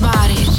bodies.